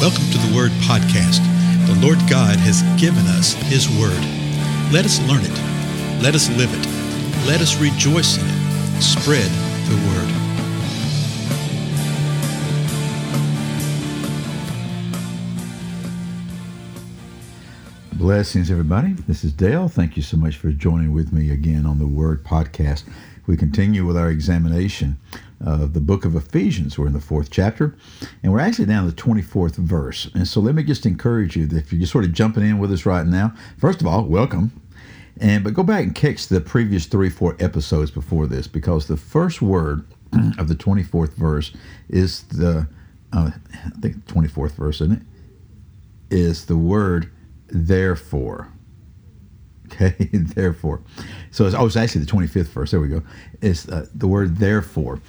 Welcome to the Word Podcast. The Lord God has given us His Word. Let us learn it. Let us live it. Let us rejoice in it. Spread the Word. Blessings, everybody. This is Dale. Thank you so much for joining with me again on the Word Podcast. We continue with our examination of the book of Ephesians. We're in the fourth chapter, and we're actually down to the 24th verse. And so let me just encourage you that if you're sort of jumping in with us right now, first of all, welcome. And but go back and catch the previous three, four episodes before this, because the first word of the 24th verse is the, uh, I think 24th verse, isn't it? Is the word therefore. Okay, therefore. So it's, oh, it's actually the 25th verse. There we go. It's uh, the word therefore.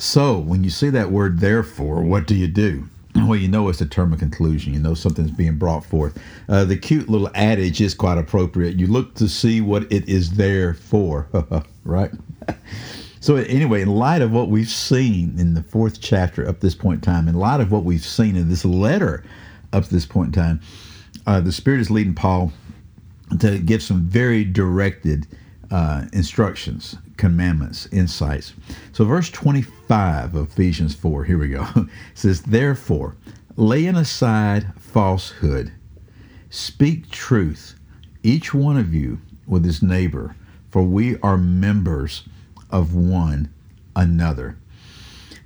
So when you see that word therefore, what do you do? Well, you know it's a term of conclusion. You know something's being brought forth. Uh, the cute little adage is quite appropriate. You look to see what it is there for, right? So, anyway, in light of what we've seen in the fourth chapter up this point in time, in light of what we've seen in this letter up this point in time, uh, the Spirit is leading Paul to give some very directed uh, instructions, commandments, insights. So, verse 25 of Ephesians 4, here we go, says, Therefore, laying aside falsehood, speak truth, each one of you with his neighbor, for we are members of one another.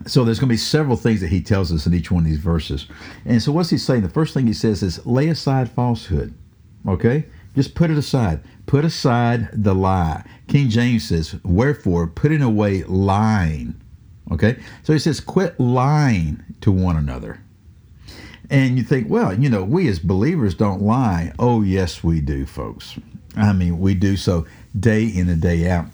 So there's going to be several things that he tells us in each one of these verses. And so what's he saying? The first thing he says is lay aside falsehood. Okay? Just put it aside. Put aside the lie. King James says, wherefore putting away lying. Okay? So he says, quit lying to one another. And you think, well, you know, we as believers don't lie. Oh, yes, we do, folks. I mean, we do so day in and day out.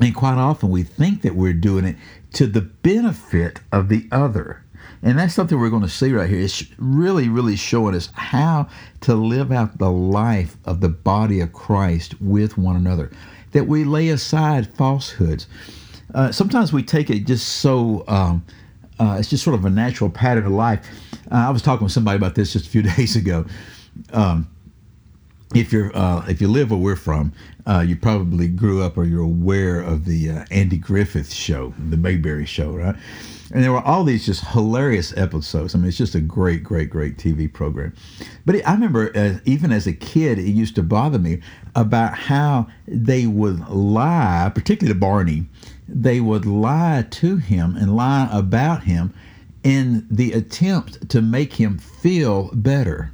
And quite often we think that we're doing it to the benefit of the other. And that's something we're going to see right here. It's really, really showing us how to live out the life of the body of Christ with one another. That we lay aside falsehoods. Uh, sometimes we take it just so, um, uh, it's just sort of a natural pattern of life. Uh, I was talking with somebody about this just a few days ago. Um, if you're uh, if you live where we're from, uh, you probably grew up or you're aware of the uh, Andy Griffith show, the Mayberry show, right? And there were all these just hilarious episodes. I mean, it's just a great, great, great TV program. But I remember, uh, even as a kid, it used to bother me about how they would lie, particularly to Barney. They would lie to him and lie about him in the attempt to make him feel better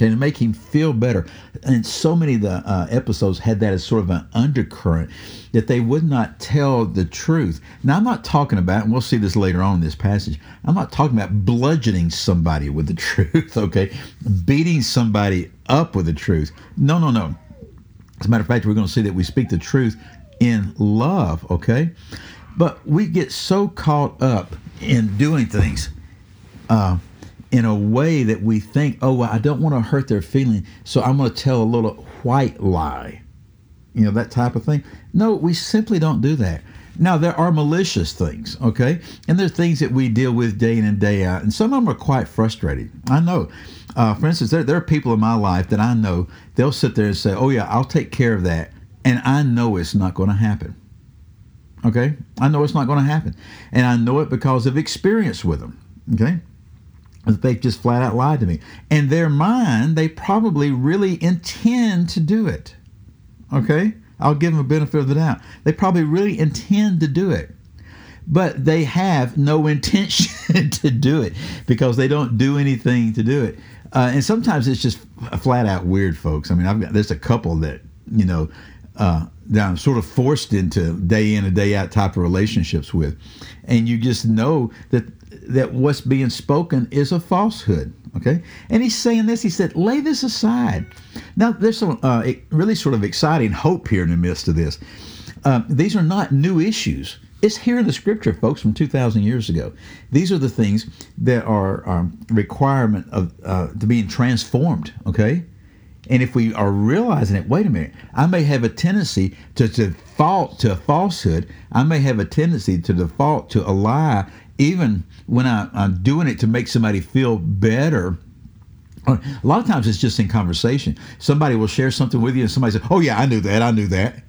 and to make him feel better. And so many of the uh, episodes had that as sort of an undercurrent that they would not tell the truth. Now, I'm not talking about, and we'll see this later on in this passage, I'm not talking about bludgeoning somebody with the truth, okay? Beating somebody up with the truth. No, no, no. As a matter of fact, we're going to see that we speak the truth in love, okay? But we get so caught up in doing things. Uh, in a way that we think, oh, well, I don't want to hurt their feeling, so I'm going to tell a little white lie. You know, that type of thing. No, we simply don't do that. Now, there are malicious things, okay? And there's things that we deal with day in and day out, and some of them are quite frustrating. I know. Uh, for instance, there, there are people in my life that I know, they'll sit there and say, oh, yeah, I'll take care of that. And I know it's not going to happen. Okay? I know it's not going to happen. And I know it because of experience with them. Okay? They just flat out lied to me. In their mind, they probably really intend to do it. Okay? I'll give them a benefit of the doubt. They probably really intend to do it. But they have no intention to do it because they don't do anything to do it. Uh, and sometimes it's just flat out weird, folks. I mean, I've got there's a couple that you know uh, that I'm sort of forced into day in and day out type of relationships with, and you just know that that what's being spoken is a falsehood. Okay, and he's saying this. He said, "Lay this aside." Now, there's some uh, really sort of exciting hope here in the midst of this. Um, these are not new issues. It's here in the scripture, folks, from 2,000 years ago. These are the things that are um, requirement of uh, to being transformed. Okay, and if we are realizing it, wait a minute, I may have a tendency to default to a falsehood. I may have a tendency to default to a lie even when I, I'm doing it to make somebody feel better. A lot of times it's just in conversation. Somebody will share something with you, and somebody says, "Oh yeah, I knew that. I knew that."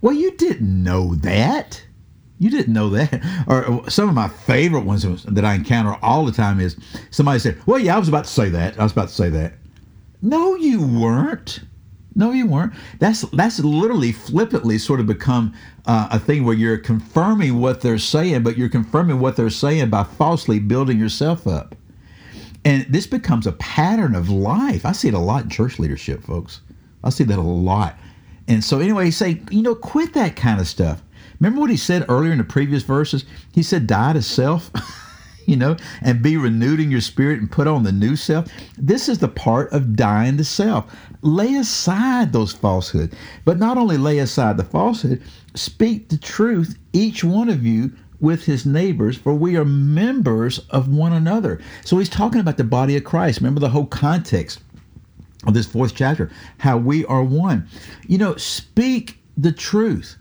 Well, you didn't know that. You didn't know that. Or some of my favorite ones that I encounter all the time is somebody said, Well, yeah, I was about to say that. I was about to say that. No, you weren't. No, you weren't. That's that's literally flippantly sort of become uh, a thing where you're confirming what they're saying, but you're confirming what they're saying by falsely building yourself up. And this becomes a pattern of life. I see it a lot in church leadership, folks. I see that a lot. And so, anyway, say, you know, quit that kind of stuff. Remember what he said earlier in the previous verses? He said, die to self. you know, and be renewed in your spirit and put on the new self. This is the part of dying to self. Lay aside those falsehoods, but not only lay aside the falsehood, speak the truth, each one of you with his neighbors, for we are members of one another. So he's talking about the body of Christ. Remember the whole context of this fourth chapter, how we are one. You know, speak the truth.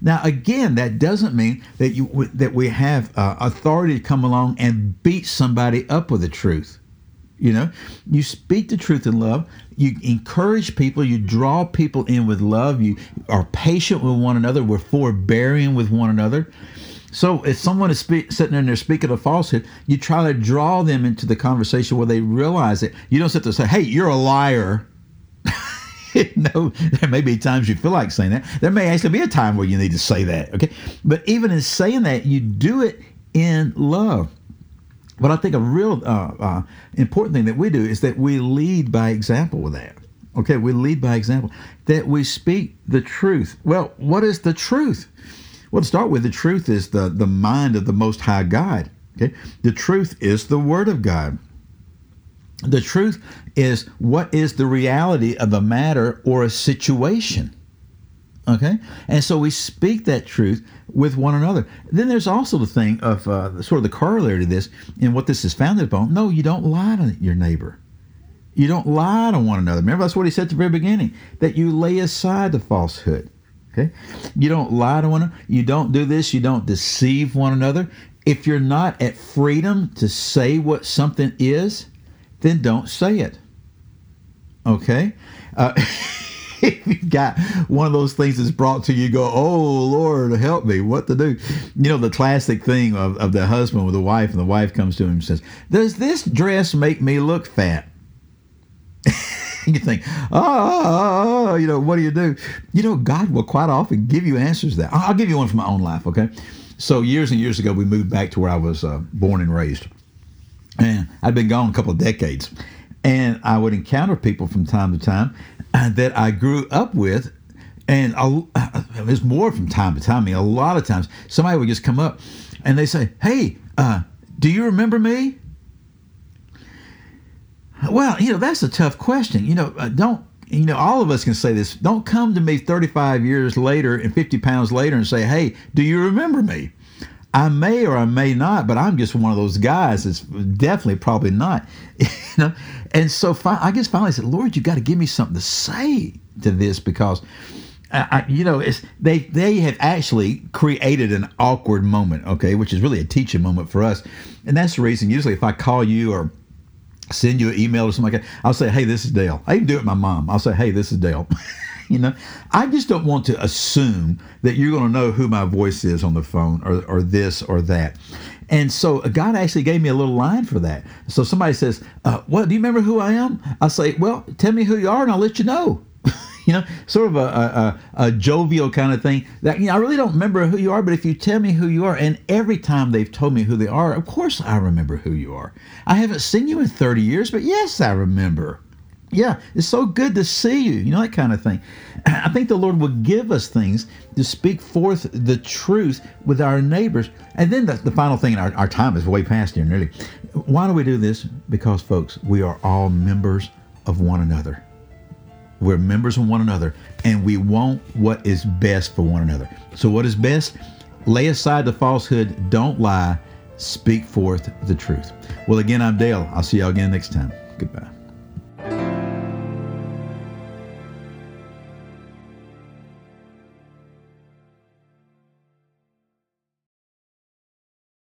Now, again, that doesn't mean that you that we have uh, authority to come along and beat somebody up with the truth. You know, you speak the truth in love. You encourage people. You draw people in with love. You are patient with one another. We're forbearing with one another. So if someone is sitting in there speaking a falsehood, you try to draw them into the conversation where they realize it. You don't sit there and say, "Hey, you're a liar." no, there may be times you feel like saying that. There may actually be a time where you need to say that. Okay, but even in saying that, you do it in love. But I think a real uh, uh, important thing that we do is that we lead by example with that. Okay, we lead by example. That we speak the truth. Well, what is the truth? Well, to start with, the truth is the, the mind of the Most High God. Okay, the truth is the Word of God. The truth is what is the reality of a matter or a situation. Okay? And so we speak that truth with one another. Then there's also the thing of uh, sort of the corollary to this and what this is founded upon. No, you don't lie to your neighbor. You don't lie to one another. Remember, that's what he said at the very beginning that you lay aside the falsehood. Okay? You don't lie to one another. You don't do this. You don't deceive one another. If you're not at freedom to say what something is, then don't say it. Okay? Uh, if you've got one of those things that's brought to you, go, oh, Lord, help me, what to do? You know, the classic thing of, of the husband with the wife, and the wife comes to him and says, Does this dress make me look fat? you think, oh, you know, what do you do? You know, God will quite often give you answers that. I'll give you one from my own life, okay? So, years and years ago, we moved back to where I was uh, born and raised. And I'd been gone a couple of decades. And I would encounter people from time to time uh, that I grew up with. And uh, it's more from time to time. I mean, a lot of times somebody would just come up and they say, Hey, uh, do you remember me? Well, you know, that's a tough question. You know, uh, don't, you know, all of us can say this. Don't come to me 35 years later and 50 pounds later and say, Hey, do you remember me? I may or I may not, but I'm just one of those guys that's definitely probably not. you know? And so I guess finally said, Lord, you got to give me something to say to this because, I, you know, it's they they have actually created an awkward moment, okay, which is really a teaching moment for us, and that's the reason. Usually, if I call you or send you an email or something like that, I'll say, "Hey, this is Dale." I even do it with my mom. I'll say, "Hey, this is Dale." you know, I just don't want to assume that you're going to know who my voice is on the phone or, or this or that. And so God actually gave me a little line for that. So somebody says, uh, "What do you remember who I am?" I say, "Well, tell me who you are, and I'll let you know." you know, sort of a, a, a, jovial kind of thing. That you know, I really don't remember who you are, but if you tell me who you are, and every time they've told me who they are, of course I remember who you are. I haven't seen you in 30 years, but yes, I remember yeah, it's so good to see you, you know, that kind of thing. I think the Lord will give us things to speak forth the truth with our neighbors. And then the, the final thing, our, our time is way past here nearly. Why do we do this? Because, folks, we are all members of one another. We're members of one another, and we want what is best for one another. So, what is best? Lay aside the falsehood, don't lie, speak forth the truth. Well, again, I'm Dale. I'll see y'all again next time. Goodbye.